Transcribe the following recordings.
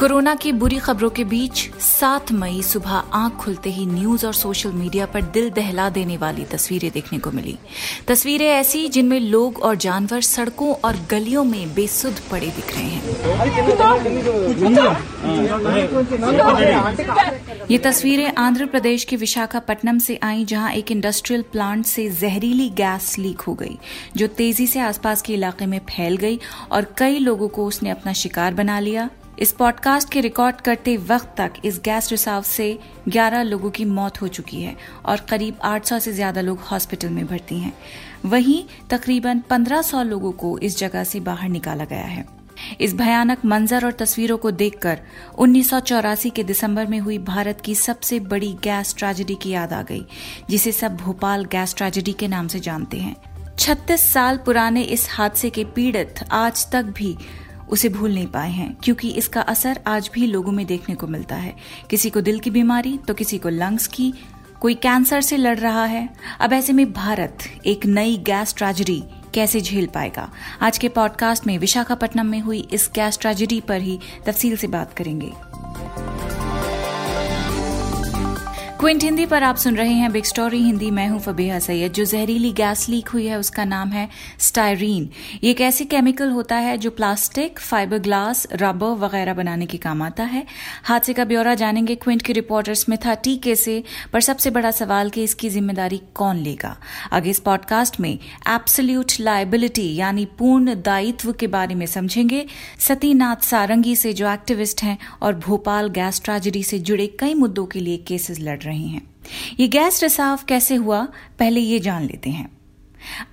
Corona की बुरी खबरों के बीच 7 मई सुबह आँख खुलते ही न्यूज़ और सोशल मीडिया पर दिल दहला देने वाली तस्वीरें देखने को मिली। तस्वीरें ऐसी जिनमें लोग और जानवर सड़कों और गलियों में बेसुध पड़े दिख रहे हैं। ये तस्वीरें आंध्र प्रदेश के विशाखापट्टनम से आई, जहाँ एक इंडस्ट्रियल प्लांट से जहरीली गैस लीक हो गई, जो तेज़ी से आसपास के इलाके में फैल गई और कई लोगों को उसने अपना शिकार बना लिया। इस पॉडकास्ट के रिकॉर्ड करते वक्त तक इस गैस रिसाव से 11 लोगों की मौत हो चुकी है और करीब 800 से ज़्यादा लोग हॉस्पिटल में भर्ती हैं। वहीं तकरीबन 1500 लोगों को इस जगह से बाहर निकाला गया है। इस भयानक मंजर और तस्वीरों को देखकर उन्नीस सौ चौरासी के दिसंबर में हुई भारत की सबसे बड़ी गैस ट्रेजेडी की याद आ गई, जिसे सब भोपाल गैस ट्रेजेडी के नाम से जानते हैं। 36 साल पुराने इस हादसे के पीड़ित आज तक भी उसे भूल नहीं पाए हैं, क्योंकि इसका असर आज भी लोगों में देखने को मिलता है। किसी को दिल की बीमारी तो किसी को लंग्स की। कोई कैंसर से लड़ रहा है। अब ऐसे में भारत एक नई गैस ट्रेजडी कैसे झेल पाएगा? आज के पॉडकास्ट में विशाखापट्टनम में हुई इस गैस ट्रेजेडी पर ही तफसील से बात करेंगे। क्विंट, हिंदी पर आप सुन रहे हैं बिग स्टोरी हिंदी मैं हूँ फबीहा सैयद। जो जहरीली गैस लीक हुई है, उसका नाम है स्टायरीन। ये एक ऐसी केमिकल होता है जो प्लास्टिक फाइबर ग्लास रबर वगैरह बनाने के काम आता है। हादसे का ब्यौरा जानेंगे क्विंट की रिपोर्टर स्मिथा टीके से, पर सबसे बड़ा सवाल कि इसकी ज़िम्मेदारी कौन लेगा? आगे इस पॉडकास्ट में एब्सोल्यूट लाइबिलिटी यानी पूर्ण दायित्व के बारे में समझेंगे। सतीनाथ सारंगी से जो एक्टिविस्ट हैं और भोपाल गैस ट्रेजेडी से जुड़े कई मुद्दों के लिए केसेस लड़ रहे रही हैं। ये गैस रिसाव कैसे हुआ पहले ये जान लेते हैं।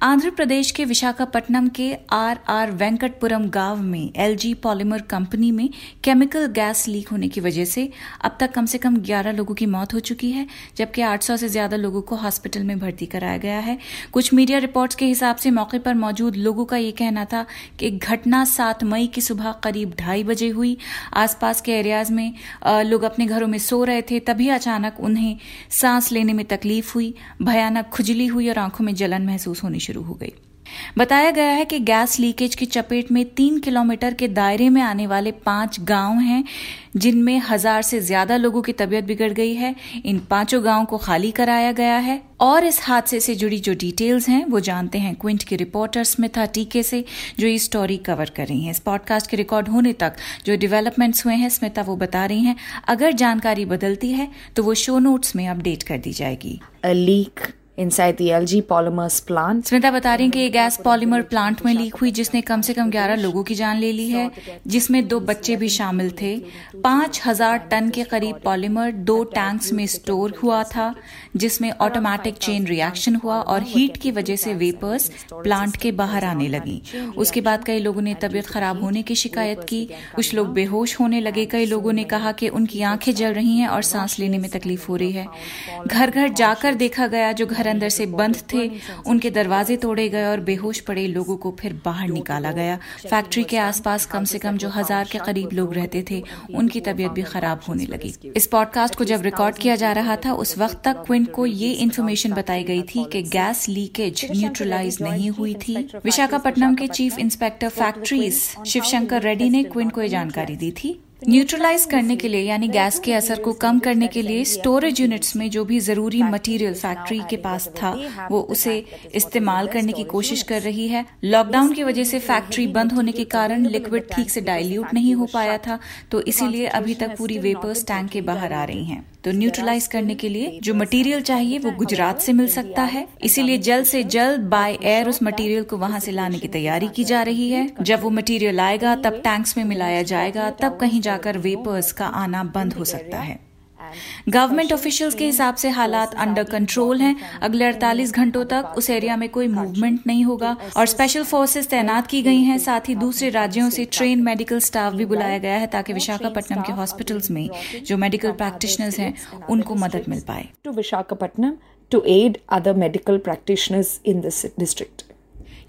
आंध्र प्रदेश के विशाखापट्टनम के आर आर वेंकटपुरम गाँव में एलजी पॉलीमर कंपनी में केमिकल गैस लीक होने की वजह से अब तक कम से कम 11 लोगों की मौत हो चुकी है, जबकि 800 से ज़्यादा लोगों को हॉस्पिटल में भर्ती कराया गया है। कुछ मीडिया रिपोर्ट्स के हिसाब से मौके पर मौजूद लोगों का ये कहना था कि घटना सात मई की सुबह करीब ढाई बजे हुई। आसपास के एरियाज़ में लोग अपने घरों में सो रहे थे, तभी अचानक उन्हें सांस लेने में तकलीफ़ हुई, भयानक खुजली हुई और आँखों में जलन महसूस होनी शुरू हो गई। बताया गया है कि गैस लीकेज की चपेट में तीन किलोमीटर के दायरे में आने वाले पाँच गाँव हैं, जिनमें हज़ार से ज़्यादा लोगों की तबीयत बिगड़ गई है। इन पाँचों गाँवों को खाली कराया गया है। और इस हादसे से जुड़ी जो डिटेल्स हैं, वो जानते हैं क्विंट की रिपोर्टर स्मिथा टीके से, जो ये स्टोरी कवर कर रही हैं। इस पॉडकास्ट के रिकॉर्ड होने तक जो डेवलपमेंट्स हुए हैं स्मिता वो बता रही हैं। अगर जानकारी बदलती है तो वो शो नोट्स में अपडेट कर दी जाएगी। Leak inside the LG Polymers plant. Smita बता रही कि ये गैस पॉलीमर प्लांट में लीक हुई जिसने कम से कम 11 लोगों की जान ले ली है, जिसमें दो बच्चे भी शामिल थे। पाँच हज़ार टन के करीब पॉलीमर दो टैंक्स में स्टोर हुआ था, जिसमें ऑटोमेटिक चेन रिएक्शन हुआ और हीट की वजह से वेपर्स प्लांट के बाहर आने लगी। उसके बाद कई लोगों ने तबियत खराब होने की शिकायत की। कुछ लोग बेहोश होने लगे। कई लोगों ने कहा कि उनकी आँखें जल रही हैं और सांस लेने में तकलीफ़ हो रही है। घर घर जाकर देखा गया, जो घर अंदर से बंद थे, उनके दरवाजे तोड़े गए और बेहोश पड़े लोगों को फिर बाहर निकाला गया। फैक्ट्री के आसपास कम से कम जो हज़ार के करीब लोग रहते थे, उनकी तबीयत भी खराब होने लगी। इस पॉडकास्ट को जब रिकॉर्ड किया जा रहा था, उस वक्त तक क्विंट को ये इन्फॉर्मेशन बताई गई थी कि गैस लीकेज न्यूट्रलाइज नहीं हुई थी। विशाखापट्टनम के chief inspector factories Shivshankar Reddy ने क्विंट को ये जानकारी दी थी। न्यूट्रलाइज करने के लिए, यानी गैस के असर को कम करने के लिए स्टोरेज यूनिट्स में जो भी ज़रूरी मटेरियल फैक्ट्री के पास था, वो उसे इस्तेमाल करने की कोशिश कर रही है। लॉकडाउन की वजह से फैक्ट्री बंद होने के कारण लिक्विड ठीक से डाइल्यूट नहीं हो पाया था तो इसीलिए अभी तक पूरी वेपर्स टैंक के बाहर आ रही हैं। तो न्यूट्रलाइज करने के लिए जो मटेरियल चाहिए वो गुजरात से मिल सकता है। इसीलिए जल्द से जल्द बाय एयर उस मटेरियल को वहाँ से लाने की तैयारी की जा रही है। जब वो मटेरियल आएगा, तब टैंक्स में मिलाया जाएगा, तब कहीं जाकर वेपर्स का आना बंद हो सकता है। गवर्नमेंट ऑफिशियल्स के हिसाब से हालात अंडर कंट्रोल हैं। अगले 48 घंटों तक उस एरिया में कोई मूवमेंट नहीं होगा और स्पेशल फोर्सेस तैनात की गई हैं, साथ ही दूसरे राज्यों से ट्रेन मेडिकल स्टाफ भी बुलाया गया है ताकि विशाखापट्टनम के हॉस्पिटल्स में जो मेडिकल प्रैक्टिशनर्स हैं, उनको मदद मिल पाए। To Visakhapatnam to aid other medical practitioners in this district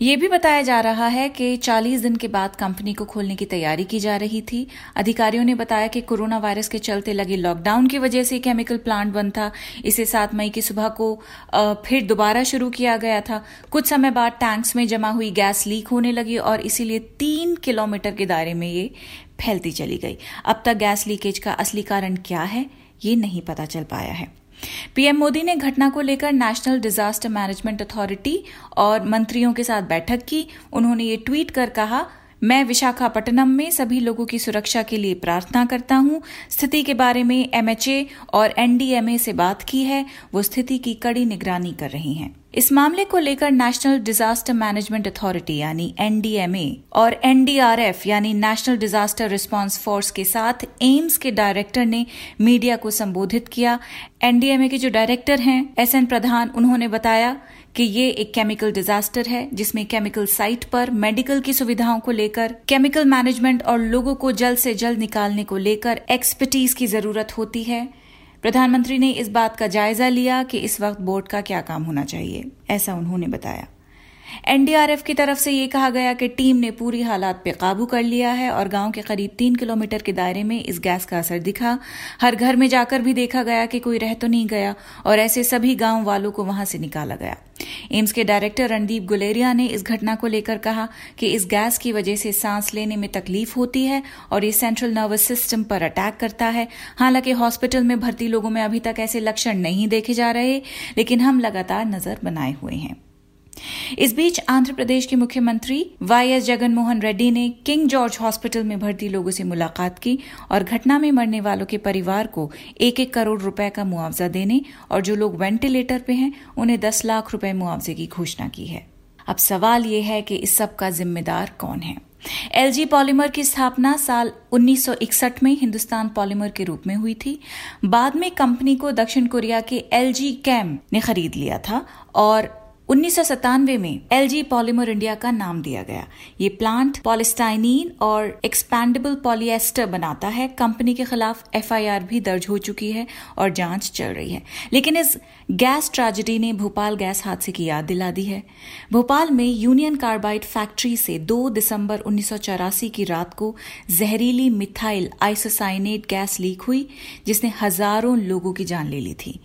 ये भी बताया जा रहा है कि 40 दिन के बाद कंपनी को खोलने की तैयारी की जा रही थी। अधिकारियों ने बताया कि कोरोना वायरस के चलते लगे लॉकडाउन की वजह से केमिकल प्लांट बंद था। इसे सात मई की सुबह को फिर दोबारा शुरू किया गया था। कुछ समय बाद टैंक्स में जमा हुई गैस लीक होने लगी और इसीलिए तीन किलोमीटर के दायरे में ये फैलती चली गई। अब तक गैस लीकेज का असली कारण क्या है, ये नहीं पता चल पाया है। पीएम मोदी ने घटना को लेकर नेशनल डिजास्टर मैनेजमेंट अथॉरिटी और मंत्रियों के साथ बैठक की। उन्होंने ये ट्वीट कर कहा मैं विशाखापट्टनम में सभी लोगों की सुरक्षा के लिए प्रार्थना करता हूँ। स्थिति के बारे में एमएचए और एनडीएमए से बात की है। वो स्थिति की कड़ी निगरानी कर रही हैं। इस मामले को लेकर नेशनल डिजास्टर मैनेजमेंट अथॉरिटी यानी एनडीएमए और एनडीआरएफ यानी नेशनल डिजास्टर रिस्पांस फोर्स के साथ एम्स के डायरेक्टर ने मीडिया को संबोधित किया। एनडीएमए के जो डायरेक्टर हैं एस एन प्रधान उन्होंने बताया कि ये एक केमिकल डिजास्टर है, जिसमें केमिकल साइट पर मेडिकल की सुविधाओं को लेकर केमिकल मैनेजमेंट और लोगों को जल्द से जल्द निकालने को लेकर एक्सपर्टीज की ज़रूरत होती है। प्रधानमंत्री ने इस बात का जायजा लिया कि इस वक्त बोर्ड का क्या काम होना चाहिए, ऐसा उन्होंने बताया। एनडीआरएफ की तरफ़ से ये कहा गया कि टीम ने पूरी हालात पे काबू कर लिया है और गाँव के करीब तीन किलोमीटर के दायरे में इस गैस का असर दिखा। हर घर में जाकर भी देखा गया कि कोई रह तो नहीं गया और ऐसे सभी गाँव वालों को वहाँ से निकाला गया। एम्स के डायरेक्टर रणदीप गुलेरिया ने इस घटना को लेकर कहा कि इस गैस की वजह से सांस लेने में तकलीफ़ होती है और ये सेंट्रल नर्वस सिस्टम पर अटैक करता है। हालाँकि हॉस्पिटल में भर्ती लोगों में अभी तक ऐसे लक्षण नहीं देखे जा रहे, लेकिन हम लगातार नज़र बनाए हुए हैं। इस बीच आंध्र प्रदेश के मुख्यमंत्री वाई एस जगनमोहन रेड्डी ने किंग जॉर्ज हॉस्पिटल में भर्ती लोगों से मुलाकात की और घटना में मरने वालों के परिवार को एक एक करोड़ रुपए का मुआवजा देने और जो लोग वेंटिलेटर पे हैं, उन्हें दस लाख रुपए मुआवजे की घोषणा की है। अब सवाल यह है कि इस सब का जिम्मेदार कौन है? एलजी पॉलीमर की स्थापना साल 1961 में हिंदुस्तान पॉलीमर के रूप में हुई थी। बाद में कंपनी को दक्षिण कोरिया के एलजी कैम ने खरीद लिया था और उन्नीस सौ सत्तानवे में एलजी पॉलीमर इंडिया का नाम दिया गया। ये प्लांट पॉलिस्टाइनिन और एक्सपैंडेबल पॉलिएस्टर बनाता है। कंपनी के खिलाफ एफआईआर भी दर्ज हो चुकी है और जाँच चल रही है। लेकिन इस गैस ट्रेजेडी ने भोपाल गैस हादसे की याद दिला दी है। भोपाल में यूनियन कार्बाइड फैक्ट्री से 2 दिसंबर उन्नीस सौ चौरासी की रात को जहरीली मिथाइल आइसोसाइनेट गैस लीक हुई, जिसने हज़ारों लोगों की जान ले ली थी।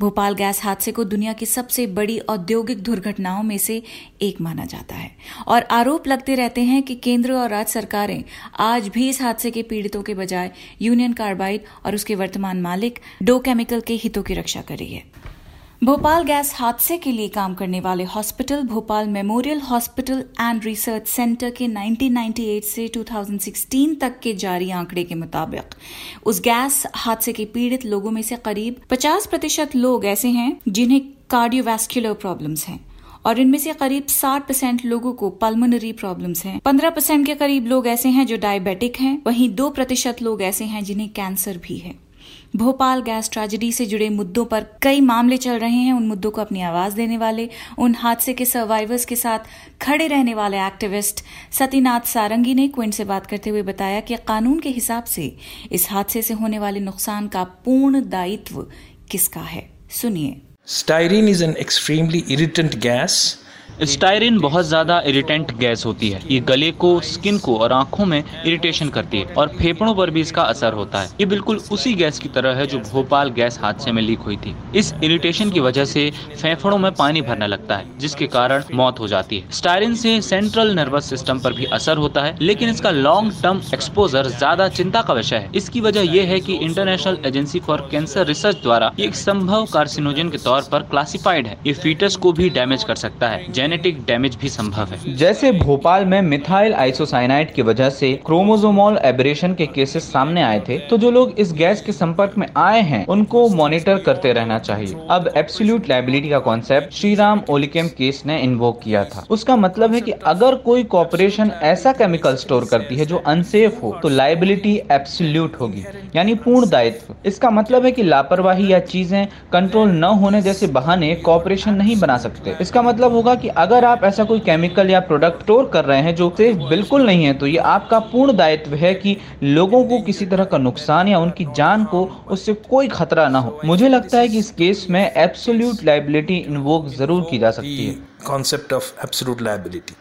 भोपाल गैस हादसे को दुनिया की सबसे बड़ी औद्योगिक दुर्घटनाओं में से एक माना जाता है। और आरोप लगते रहते हैं कि केंद्र और राज्य सरकारें आज भी इस हादसे के पीड़ितों के बजाय यूनियन कार्बाइड और उसके वर्तमान मालिक डो केमिकल के हितों की रक्षा कर रही है। भोपाल गैस हादसे के लिए काम करने वाले hospital, Bhopal memorial hospital and research centre के 1998 से 2016 तक के जारी आंकड़े के मुताबिक, उस गैस हादसे के पीड़ित लोगों में से करीब 50 प्रतिशत लोग ऐसे हैं जिन्हें कार्डियोवैस्कुलर प्रॉब्लम्स हैं और इनमें से करीब 60 परसेंट लोगों को पल्मोनरी प्रॉब्लम्स हैं। 15 परसेंट के करीब लोग ऐसे हैं जो डायबिटिक हैं, वहीं दो प्रतिशत लोग ऐसे हैं जिन्हें कैंसर भी है। भोपाल गैस ट्रेजेडी से जुड़े मुद्दों पर कई मामले चल रहे हैं। उन मुद्दों को अपनी आवाज़ देने वाले, उन हादसे के सर्वाइवर्स के साथ खड़े रहने वाले एक्टिविस्ट सतीनाथ सारंगी ने क्विंट से बात करते हुए बताया कि कानून के हिसाब से इस हादसे से होने वाले नुकसान का पूर्ण दायित्व किसका है? सुनिए। Styrene is an extremely irritant gas styrene बहुत ज़्यादा इरिटेंट गैस होती है। ये गले को स्किन को और आँखों में इरिटेशन करती है और फेफड़ों पर भी इसका असर होता है। ये बिल्कुल उसी गैस की तरह है जो भोपाल गैस हादसे में लीक हुई थी। इस इरिटेशन की वजह से फेफड़ों में पानी भरने लगता है, जिसके कारण मौत हो जाती है। स्टायरिन से सेंट्रल नर्वस सिस्टम पर भी असर होता है, लेकिन इसका लॉन्ग टर्म एक्सपोजर ज़्यादा चिंता का विषय है। इसकी वजह यह है की international agency for cancer research द्वारा एक संभव कार्सिनोजन के तौर पर क्लासिफाइड है। ये फीटस को भी डैमेज कर सकता है जेनेटिक डैमेज भी संभव है। जैसे भोपाल में मिथाइल आइसोसाइनाइड की वजह से क्रोमोजोमोल एबरेशन के केसेस सामने आए थे तो जो लोग इस गैस के संपर्क में आए हैं, उनको मॉनिटर करते रहना चाहिए। अब एब्सोल्यूट लाइबिलिटी का कॉन्सेप्ट श्री राम ओलिकेम केस ने इन्वोक किया था। उसका मतलब है कि अगर कोई कॉपोरेशन ऐसा केमिकल स्टोर करती है जो अनसेफ हो तो लाइबिलिटी एब्सोल्यूट होगी, यानी पूर्ण दायित्व। इसका मतलब है कि लापरवाही या चीज़ें कंट्रोल न होने जैसे बहाने कॉपोरेशन नहीं बना सकते। इसका मतलब होगा कि अगर आप ऐसा कोई केमिकल या प्रोडक्ट स्टोर कर रहे हैं जो सेफ़ बिल्कुल नहीं है तो ये आपका पूर्ण दायित्व है कि लोगों को किसी तरह का नुकसान या उनकी जान को उससे कोई खतरा ना हो। मुझे लगता है कि इस केस में एब्सोल्यूट लाइबिलिटी इन्वोक ज़रूर की जा सकती है। Concept of absolute liability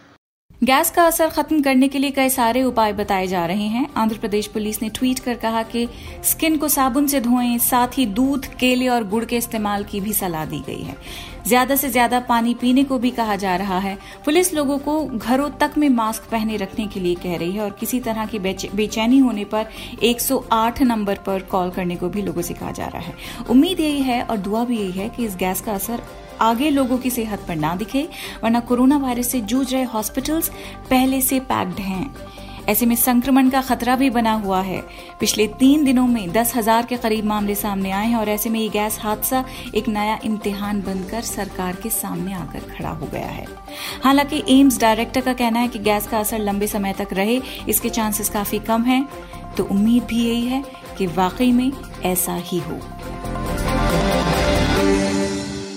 gas का असर खत्म करने के लिए कई सारे उपाय बताए जा रहे हैं। आंध्र प्रदेश पुलिस ने ट्वीट कर कहा कि स्किन को साबुन से धोएँ, साथ ही दूध, केले और गुड़ के इस्तेमाल की भी सलाह दी गई है। ज़्यादा से ज़्यादा पानी पीने को भी कहा जा रहा है। पुलिस लोगों को घरों तक में मास्क पहने रखने के लिए कह रही है और किसी तरह की बेचैनी होने पर 108 नंबर पर कॉल करने को भी लोगों से कहा जा रहा है। उम्मीद यही है और दुआ भी यही है कि इस गैस का असर आगे लोगों की सेहत पर ना दिखे, वरना कोरोना वायरस से जूझ रहे हॉस्पिटल्स पहले से पैक्ड हैं। ऐसे में संक्रमण का खतरा भी बना हुआ है। पिछले तीन दिनों में दस हज़ार के करीब मामले सामने आए हैं और ऐसे में ये गैस हादसा एक नया इम्तिहान बनकर सरकार के सामने आकर खड़ा हो गया है। हालाँकि एम्स डायरेक्टर का कहना है कि गैस का असर लंबे समय तक रहे, इसके चांसेस काफ़ी कम हैं। तो उम्मीद भी यही है कि वाकई में ऐसा ही हो।